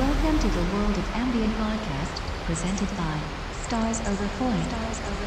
Welcome to the World of Ambient podcast, presented by Stars Over Point. Stars Over